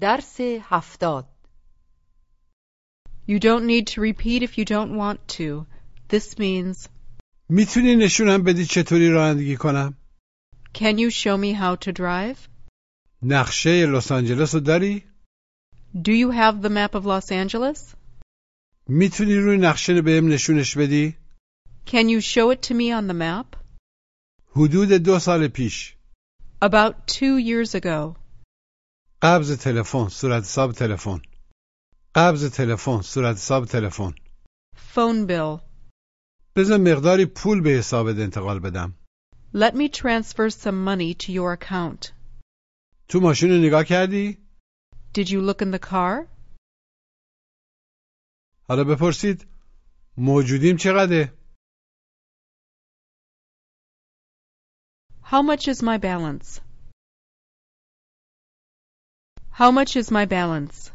درس هفتاد You don't need to repeat if you don't want to. This means, میتونی نشونم بدی چطوری رانندگی کنم؟ can you show me how to drive? نقشه لس آنجلس رو داری؟ Do you have the map of Los Angeles? میتونی روی نقشه بهم نشونش بدی؟ Can you show it to me on the map? حدود دو سال پیش About two years ago. قبض تلفن صورت حساب تلفن قبض تلفن صورت حساب تلفن Phone bill. بذار مقداری پول به حسابت انتقال بدم Let me transfer some money to your account. تو ماشین رو نگاه کردی؟ Did you look in the car? حالا بپرسید موجودیم چقدره؟ How much is my balance? How much is my balance?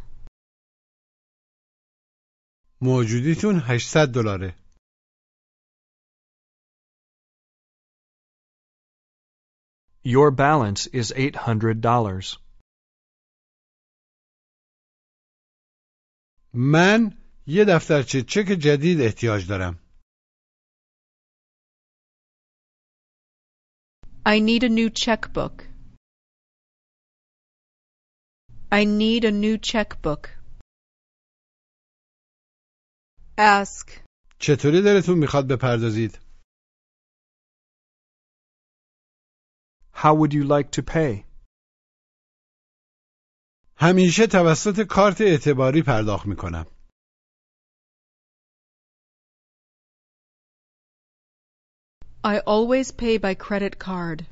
موجودیتون 800 دلاره Your balance is $800. من یه دفترچه چک جدید احتیاج دارم I need a new checkbook. I need a new checkbook. Ask. چطوری دلتون میخواد بپردازید؟ How would you like to pay? همیشه توسط کارت اعتباری پرداخت میکنم I always pay by credit card.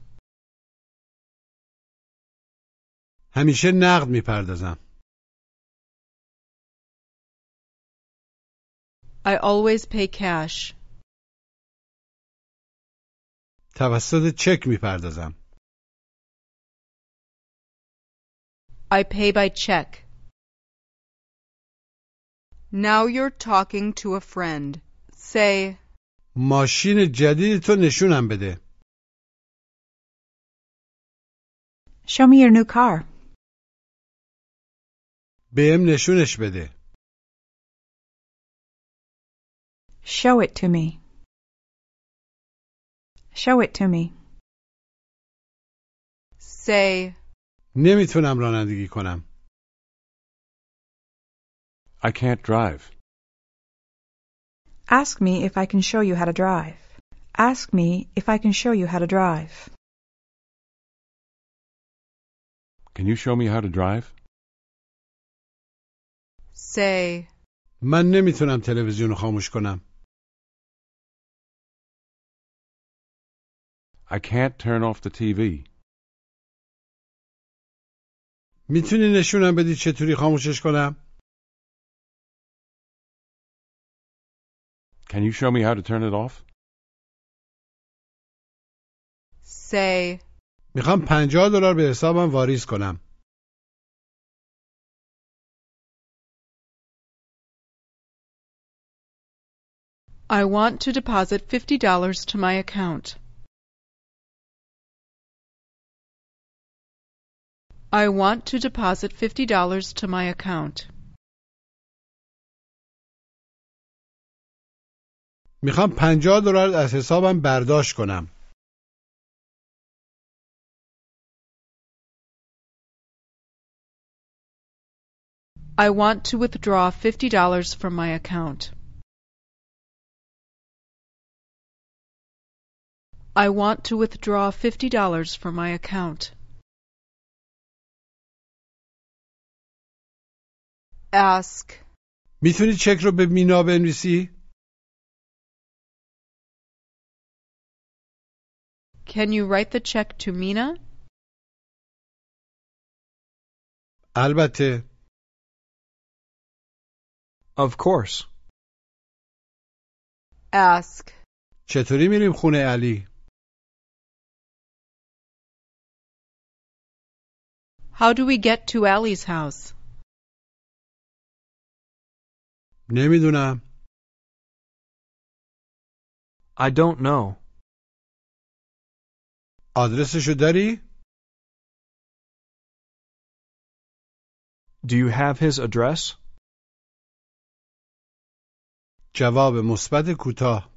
همیشه نقد می‌پردازم I always pay cash. توسط چک می‌پردازم I pay by check. Now you're talking to a friend. Say, ماشین جدید تو نشونم بده Show me your new car. بهم نشونش بده Show it to me. Show it to me. say, نمیتونم رانندگی کنم I can't drive. Ask me if I can show you how to drive. Ask me if I can show you how to drive. Can you show me how to drive? Say, من نمی‌تونم تلویزیون رو خاموش کنم I can't turn off the TV. می‌تونی نشونم بدی چطوری خاموشش کنم Can you show me how to turn it off? say, می‌خوام 50 دلار به حسابم واریز کنم I want to deposit $50 to my account. I want to deposit $50 to my account. میخوام 50 دلار از حسابم برداشت کنم I want to withdraw $50 from my account. I want to withdraw $50 from my account. Ask. میتونی چک رو به مینا بنویسی Can you write the check to Mina? البته Of course. Ask. چطوری میریم خونه علی How do we get to Allie's house? نمیدونم I don't know. آدرسشو داری Do you have his address? جواب مثبت کوتاه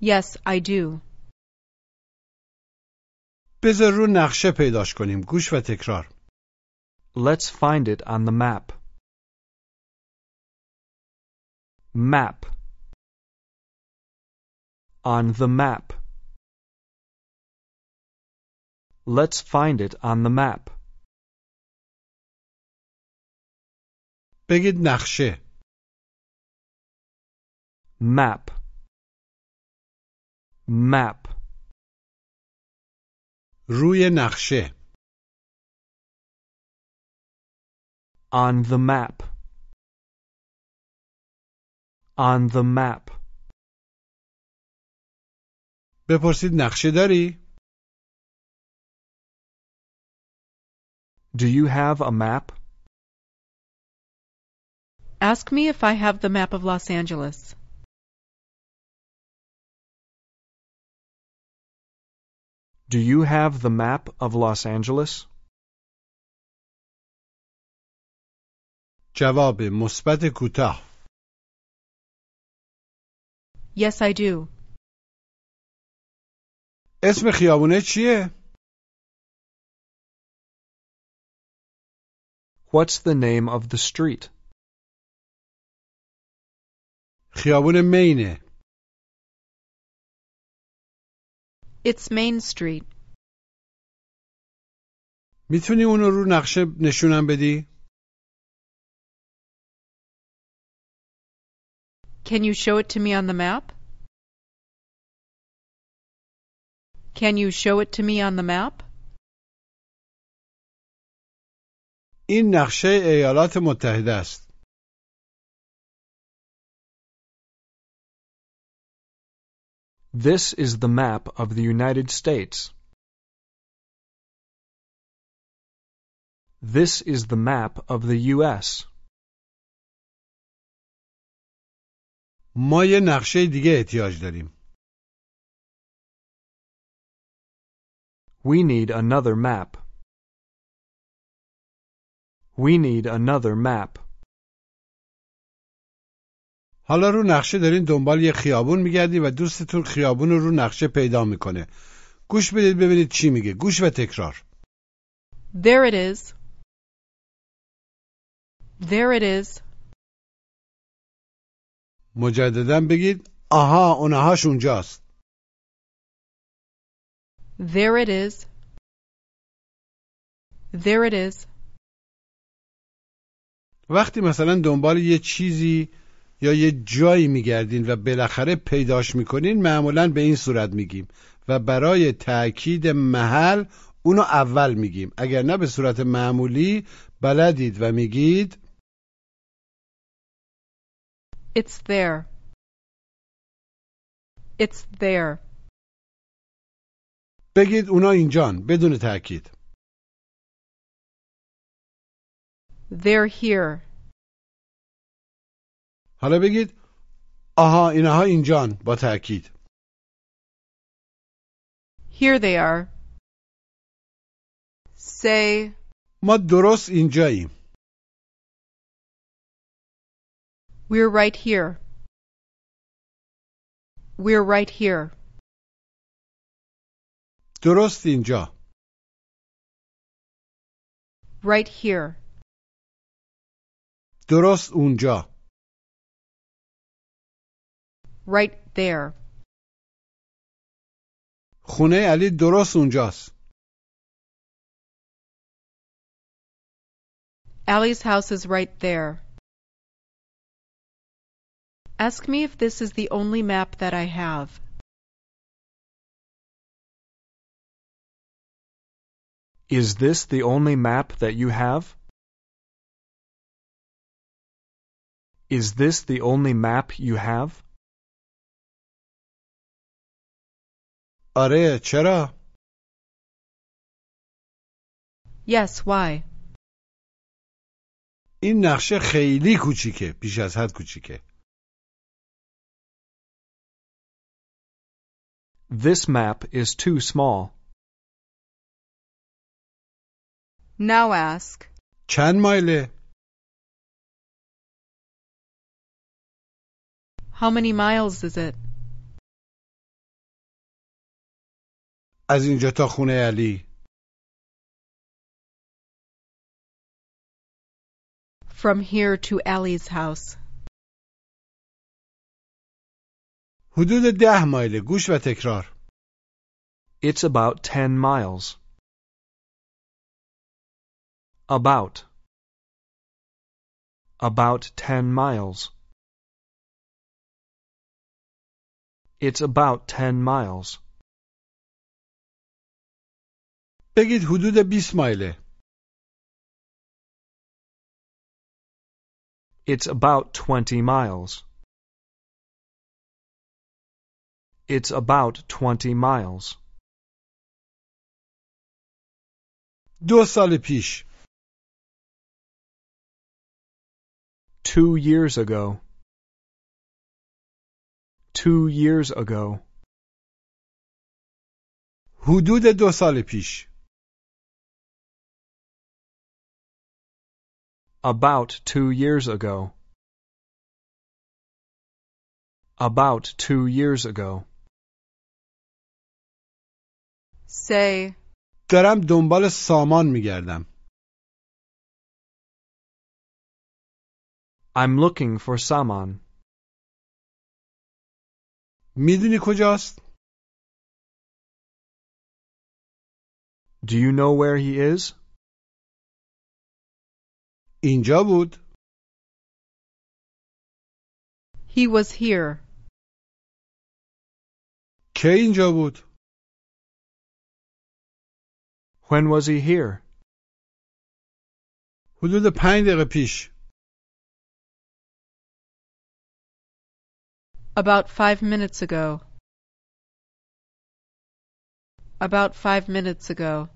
Yes, I do. بذار رو نقشه پیداش کنیم گوش و تکرار Let's find it on the map. Map. On the map. Let's find it on the map. بگید نقشه Map. Map. روی نقشه On the map. On the map. بپرسید نقشه داری؟ Do you have a map? Ask me if I have the map of Los Angeles. Do you have the map of Los Angeles? جواب مثبت کوتاه Yes, I do. اسم خیابونه چیه؟ What's the name of the street? خیابون مینه It's Main Street. می‌تونی اونو رو نقشه نشونم بدی؟ Can you show it to me on the map? Can you show it to me on the map? این نقشه ایالات متحده است This is the map of the United States. This is the map of the U.S. ما یه نقشه دیگه احتیاج داریم We need another map. We need another map. حالا رو نقشه دارین دنبال یه خیابون میگردی و دوستتون خیابون رو رو نقشه پیدا می‌کنه گوش بدید ببینید چی میگه گوش و تکرار There it is. There it is. مجددا بگید آها اونهاش اونجاست There it is. There it is. وقتی مثلا دنبال یه چیزی یا یه جایی میگردین و بالاخره پیداش می‌کنین معمولا به این صورت میگیم و برای تأکید محل اونو اول میگیم اگر نه به صورت معمولی بلدید و میگید It's there. It's there. بگید اونا اینجان بدون تأکید They're here. حالا بگید آها اینها اینجان با تأکید Here they are. Say, ما درست اینجاییم we're right here. We're right here. درست اینجا Right here. درست اونجا Right there. خونه علی درست اونجاست Allie's house is right there. Ask me if this is the only map that I have. Is this the only map that you have? Is this the only map you have? آره چرا Yes, why? این نقشه خیلی کوچیکه بیش از حد کوچیکه This map is too small. Now ask. چند مایله؟ How many miles is it? از اینجا تا خونه علی From here to Allie's house. حدود ده مایله گوش و تکرار It's about 10 miles. About. About 10 miles. It's about 10 miles. بگید حدود 20 مایله It's about 20 miles. It's about 20 miles. دو سال پیش Two years ago. Two years ago. حدود دو سال پیش About two years ago. About two years ago. Say, دارم دنبال سامان میگردم I'm looking for Saman. میدونی کجاست؟ Do you know where he is? اینجا بود He was here. کی اینجا بود؟ When was he here? حدود پنج دقیقه پیش About five minutes ago. About five minutes ago.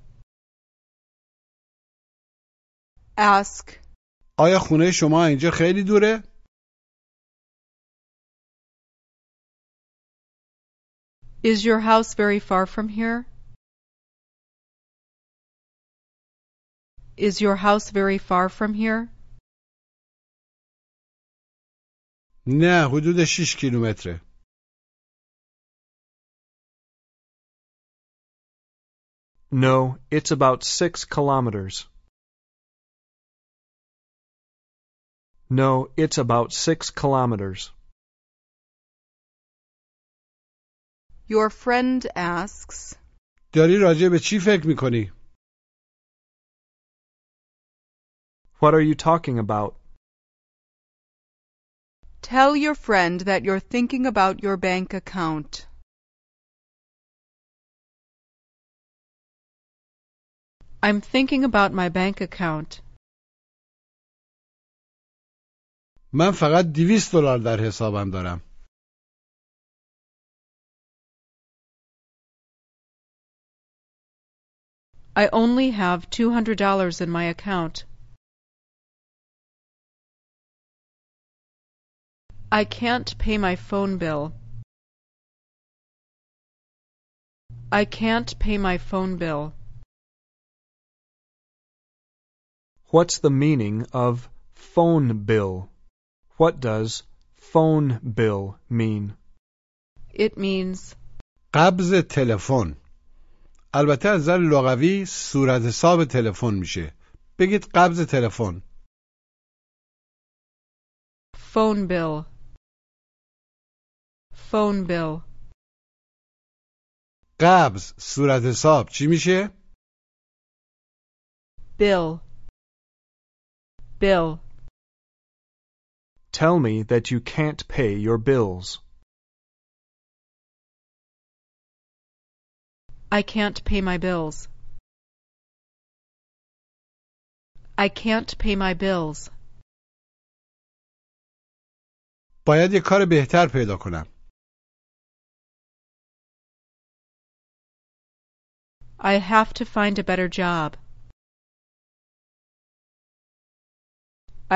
ask. آیا خونه شما اینجا خیلی دوره؟ Is your house very far from here? Is your house very far from here? نه حدود 6 کیلومتره No, it's about six kilometers. No, it's about six kilometers. Your friend asks, داری راجع به چی فکر میکنی؟ What are you talking about? Tell your friend that you're thinking about your bank account. I'm thinking about my bank account. من فقط 200 دلار در حسابم دارم I only have $200 in my account. I can't pay my phone bill. I can't pay my phone bill. What's the meaning of phone bill? What does phone bill mean? It means قبض تلفن البته از نظر لغوی صورت حساب تلفن میشه بگید قبض تلفن phone bill. Phone bill. قبض صورت حساب چی میشه؟ Bill. Bill. Tell me that you can't pay your bills. I can't pay my bills. I can't pay my bills. باید یه کار بهتر پیدا کنم I have to find a better job.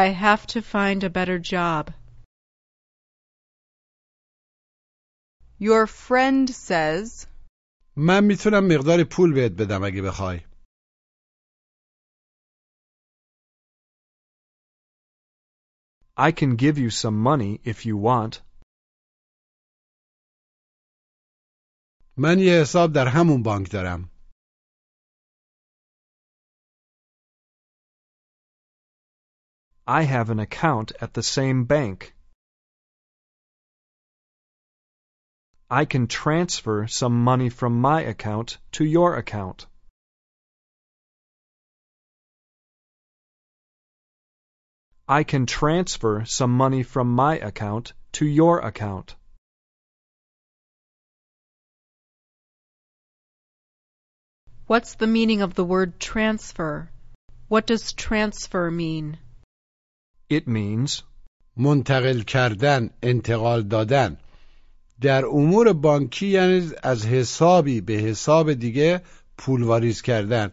I have to find a better job. Your friend says من میتونم مقدار پول بهت بدم اگه بخوای. I can give you some money if you want. من یه حساب در همون بانک دارم. I have an account at the same bank. I can transfer some money from my account to your account. I can transfer some money from my account to your account. What's the meaning of the word transfer? What does transfer mean? It means منتقل کردن، انتقال دادن. در امور بانکی یعنی از حسابی به حساب دیگه پول واریز کردن.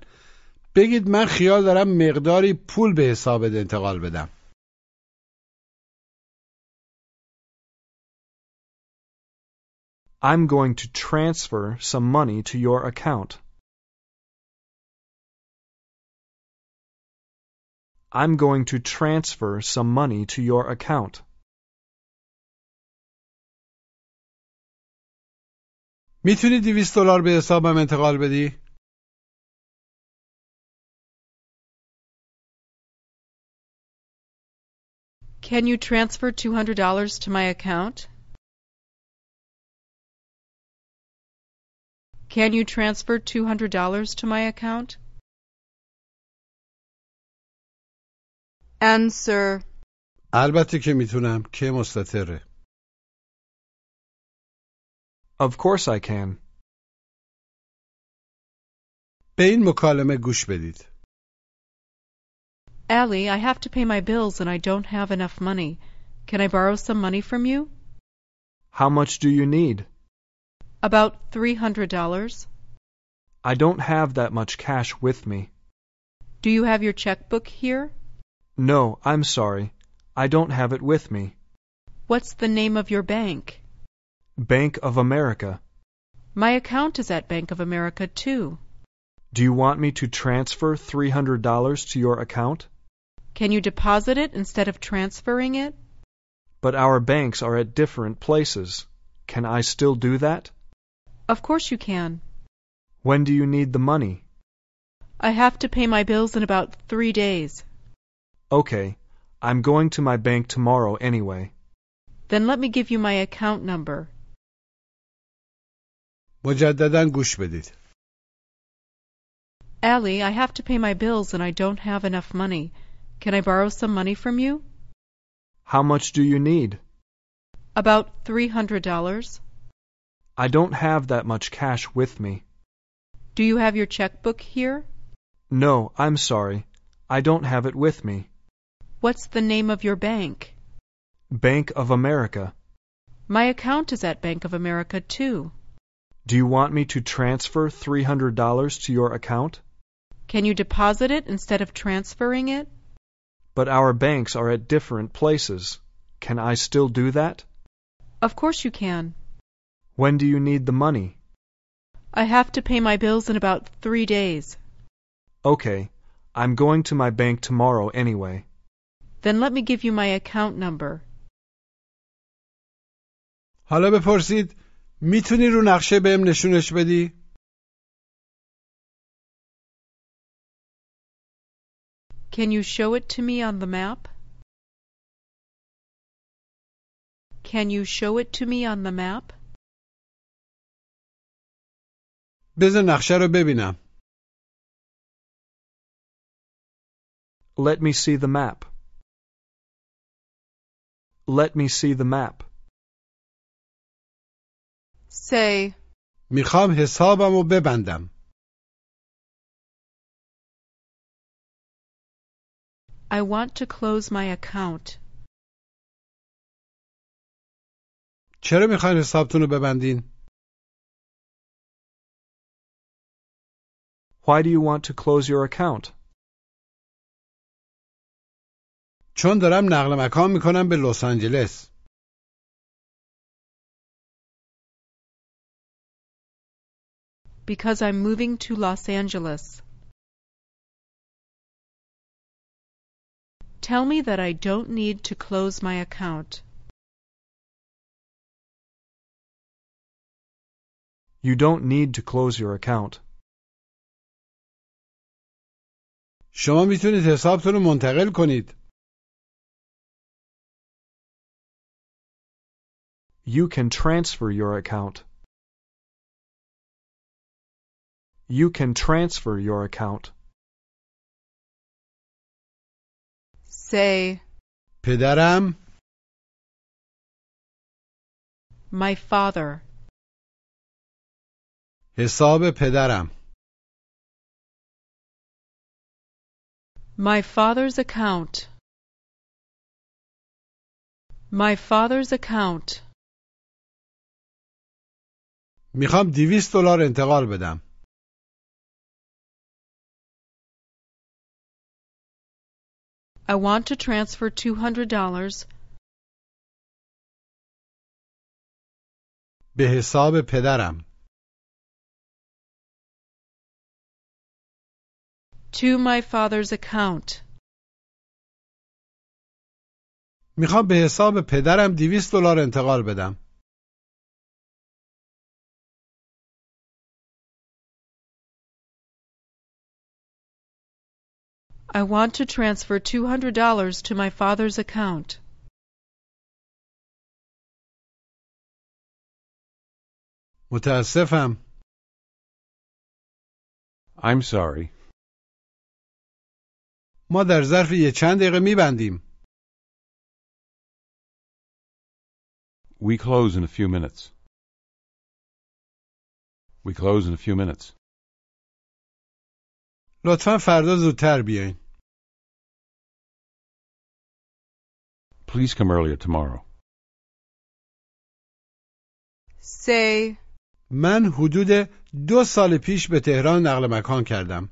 بگید من خیال دارم مقداری پول به حسابت انتقال بدم. I'm going to transfer some money to your account. I'm going to transfer some money to your account. میتونی 200 دلار به حسابم انتقال بدی؟ Can you transfer $200 to my account? Can you transfer $200 to my account? Answer. البته که میتونم که مستطره. Of course I can. به این مکالمه گوش بدید. Allie, I have to pay my bills and I don't have enough money. Can I borrow some money from you? How much do you need? About $300. I don't have that much cash with me. Do you have your checkbook here? No, I'm sorry. I don't have it with me. What's the name of your bank? Bank of America. My account is at Bank of America too. Do you want me to transfer $300 to your account? Can you deposit it instead of transferring it? But our banks are at different places. Can I still do that? Of course you can. When do you need the money? I have to pay my bills in about three days. Okay. I'm going to my bank tomorrow anyway. Then let me give you my account number. مجددا گوش بدید. Allie, I have to pay my bills and I don't have enough money. Can I borrow some money from you? How much do you need? About $300. I don't have that much cash with me. Do you have your checkbook here? No, I'm sorry. I don't have it with me. What's the name of your bank? Bank of America. My account is at Bank of America too. Do you want me to transfer $300 to your account? Can you deposit it instead of transferring it? But our banks are at different places. Can I still do that? Of course you can. When do you need the money? I have to pay my bills in about three days. Okay. I'm going to my bank tomorrow anyway. Then let me give you my account number. حالا بپرسید میتونی رو نقشه بهم نشونش بدی؟ Can you show it to me on the map? Can you show it to me on the map? بذار نقشه رو ببینم. Let me see the map. Let me see the map. Say. میخوام حسابم رو ببندم. I want to close my account. چرا میخواین حسابتون رو ببندین؟ Why do you want to close your account? چون دارم نقل مکان می‌کنم به لس آنجلس. Because I'm moving to Los Angeles. Tell me that I don't need to close my account. You don't need to close your account. شما می‌تونید حسابتون رو منتقل کنید You can transfer your account. You can transfer your account. Say, پدرم My father. حساب پدرم My father's account. My father's account. می‌خوام دیویست دلار انتقال بدم. I want to transfer $200 به حساب پدرم. To my father's account. می‌خوام به حساب پدرم دیویست دلار انتقال بدم. I want to transfer $200 to my father's account. متاسفم I'm sorry. ما در ظرف یه چند دقیقه میبندیم We close in a few minutes. We close in a few minutes. لطفا فردا زودتر بیاین Please come earlier tomorrow. say, من حدود دو سال پیش به تهران نقل مکان کردم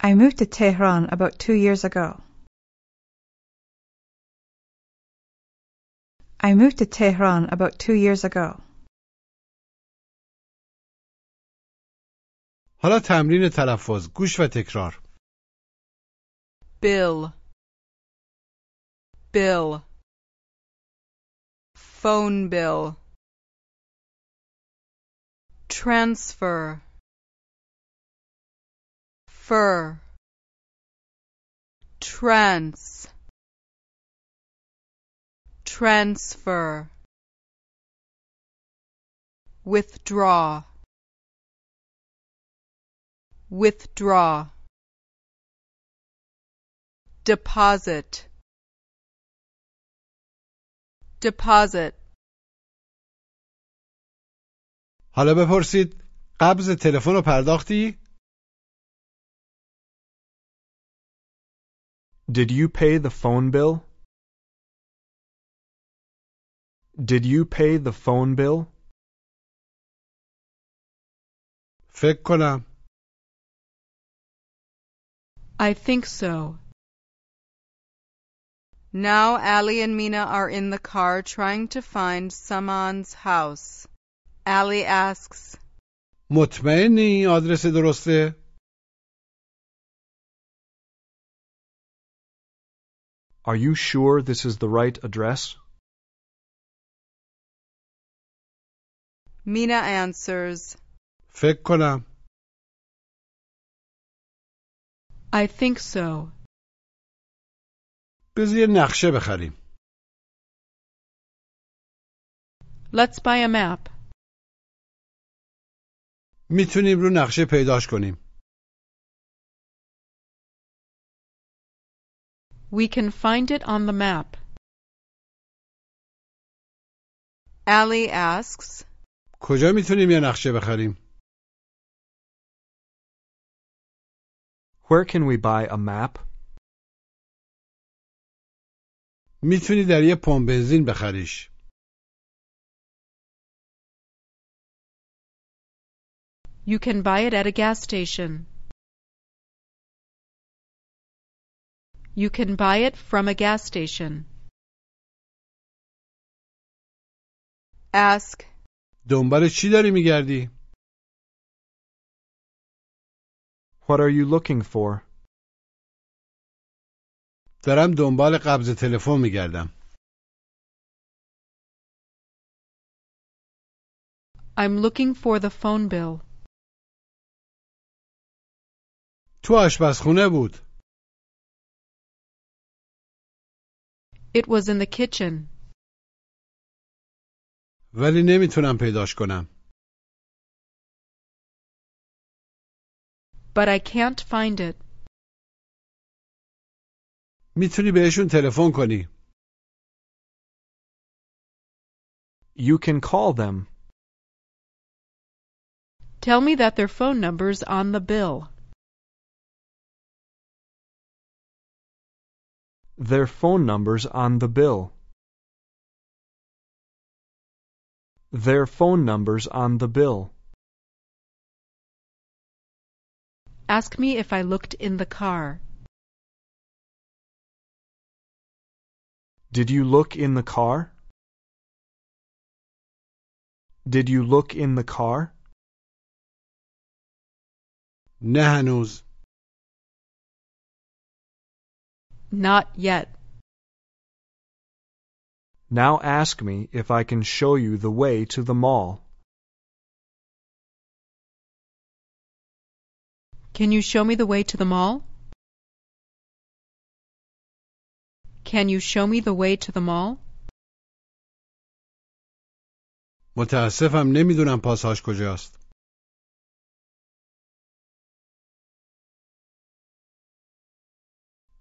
I moved to Tehran about two years ago. I moved to Tehran about two years ago. حالا تمرین تلفظ گوش و تکرار bill, bill, phone bill, transfer, fur, trans, transfer, withdraw, withdraw deposit deposit حالا بپرسید قبض تلفن رو پرداختی؟ Did you pay the phone bill? Did you pay the phone bill? فکر کنم I think so. now Ali and Mina are in the car trying to find Saman's house Ali asks مطمئنی آدرس درسته؟ Are you sure this is the right address? Mina answers فکر کنم I think so. بذار یه نقشه بخریم Let's buy a map. می‌تونیم رو نقشه پیداش کنیم We can find it on the map. Ali asks کجا می‌تونیم یه نقشه بخریم؟ Where can we buy a map? میتونی در یه پمپ بنزین بخریش You can buy it at a gas station. You can buy it from a gas station. ask دنبال چی داری میگردی؟ What are you looking for? دارم دنبال قبض تلفن میگردم I'm looking for the phone bill. تو آشپزخونه بود It was in the kitchen, ولی نمیتونم پیداش کنم but I can't find it. میتونی بهشون تلفن کنی You can call them. Tell me that their phone number's on the bill. Their phone number's on the bill. Their phone number's on the bill. Ask me if I looked in the car. Did you look in the car? Did you look in the car? نه هنوز Not yet. Now ask me if I can show you the way to the mall. Can you show me the way to the mall? Can you show me the way to the mall? متاسفم نمیدونم پاساژ کجاست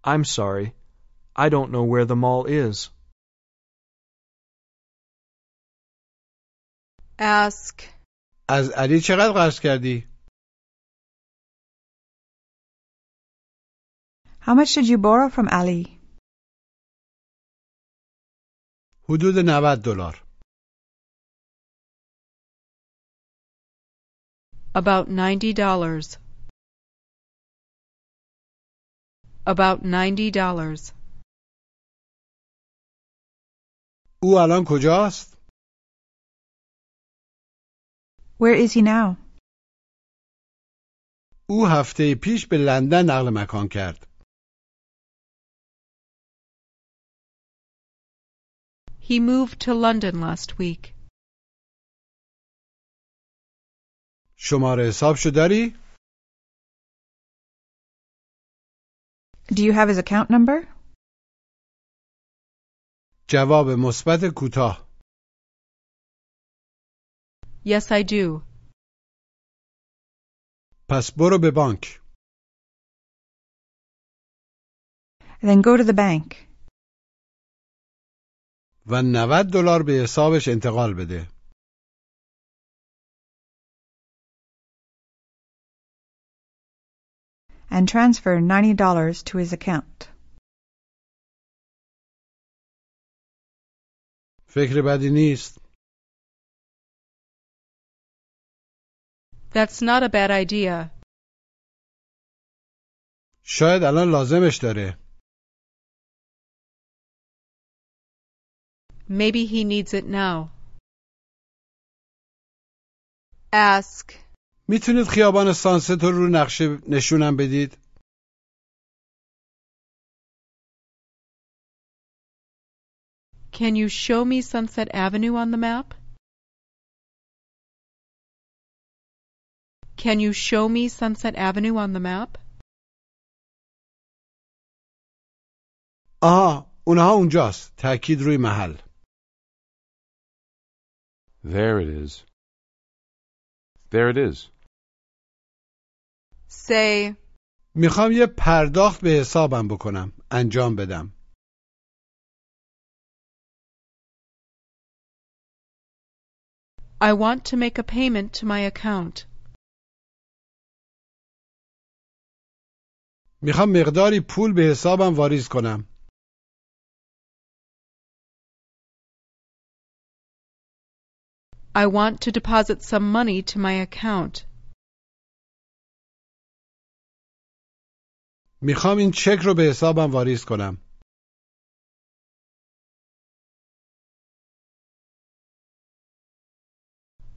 I'm sorry. I don't know where the mall is. Ask. از علی چقدر قرض کردی How much did you borrow from Ali? حدود 90 دلار About ninety dollars. About ninety dollars. او الان کجاست Where is he now? او هفته پیش به لندن نقل مکان کرد He moved to London last week. شماره حسابشو داری Do you have his account number? جواب مثبت کوتاه Yes, I do. پس برو به بانک Then go to the bank و 90 دلار به حسابش انتقال بده and transfer $90 to his account. فکر بدی نیست That's not a bad idea. شاید الان لازمش داره Maybe he needs it now. Ask. میتونید خیابان سانست رو رو نقشه نشونم بدید Can you show me Sunset Avenue on the map? Can you show me Sunset Avenue on the map? آها اونها اونجاست تأکید روی محل There it is. There it is. Say. میخوام یه پرداخت به حسابم بکنم انجام بدم I want to make a payment to my account. میخوام مقداری پول به حسابم واریز کنم I want to deposit some money to my account. میخوام این چک رو به حسابم واریز کنم.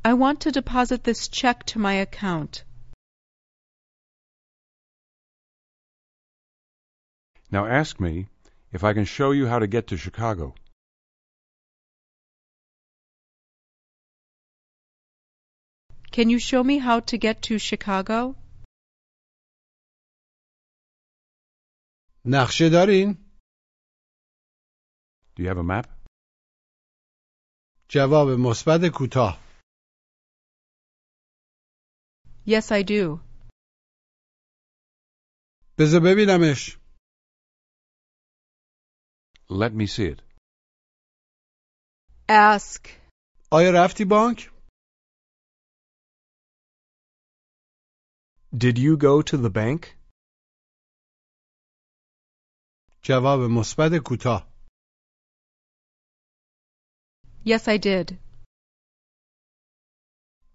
I want to deposit this check to my account. Now ask me if I can show you how to get to Chicago. Can you show me how to get to Chicago? نقشه دارین؟ Do you have a map? جواب مثبت کوتاه Yes, I do. بذار ببینمش Let me see it. Ask. آیا رفتی بانک؟ Did you go to the bank? جواب مثبت کوتاه Yes, I did.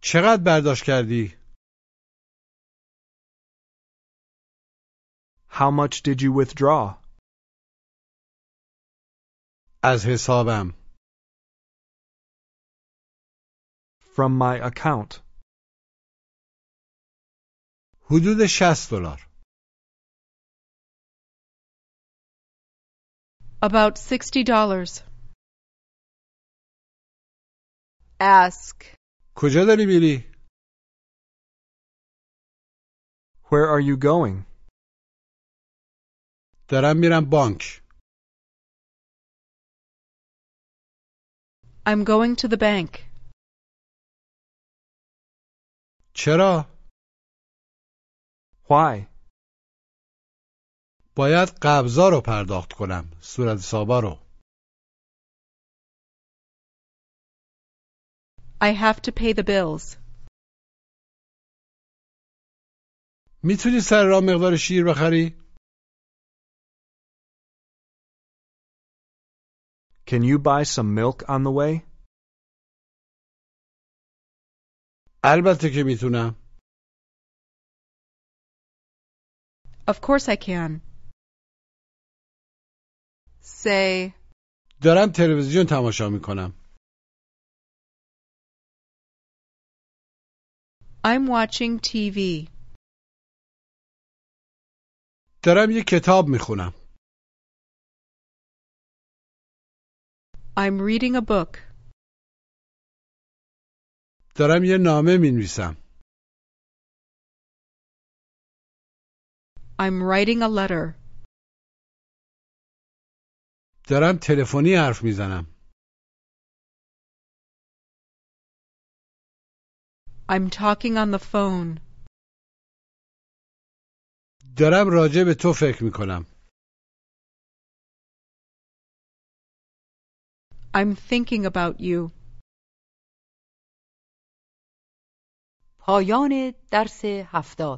چقدر برداشت کردی؟ How much did you withdraw? از حسابم From my account. حدود 60 دلار About sixty dollars. Ask. کجا داری میری؟ Where are you going? دارم میرم بانک I'm going to the bank. چرا؟ Why? باید قبضا رو پرداخت کنم صورت حسابا رو I have to pay the bills. می‌تونی سر راه مقدار شیر بخری؟ Can you buy some milk on the way? البته که می‌تونم Of course I can. Say. دارم تلویزیون تماشا میکنم I'm watching TV. دارم یه کتاب میخونم I'm reading a book. دارم یه نامه مینویسم I'm writing a letter. دارم تلفنی حرف می‌زنم I'm talking on the phone. دارم راجع به تو فکر می‌کنم I'm thinking about you. پایان درس هفتاد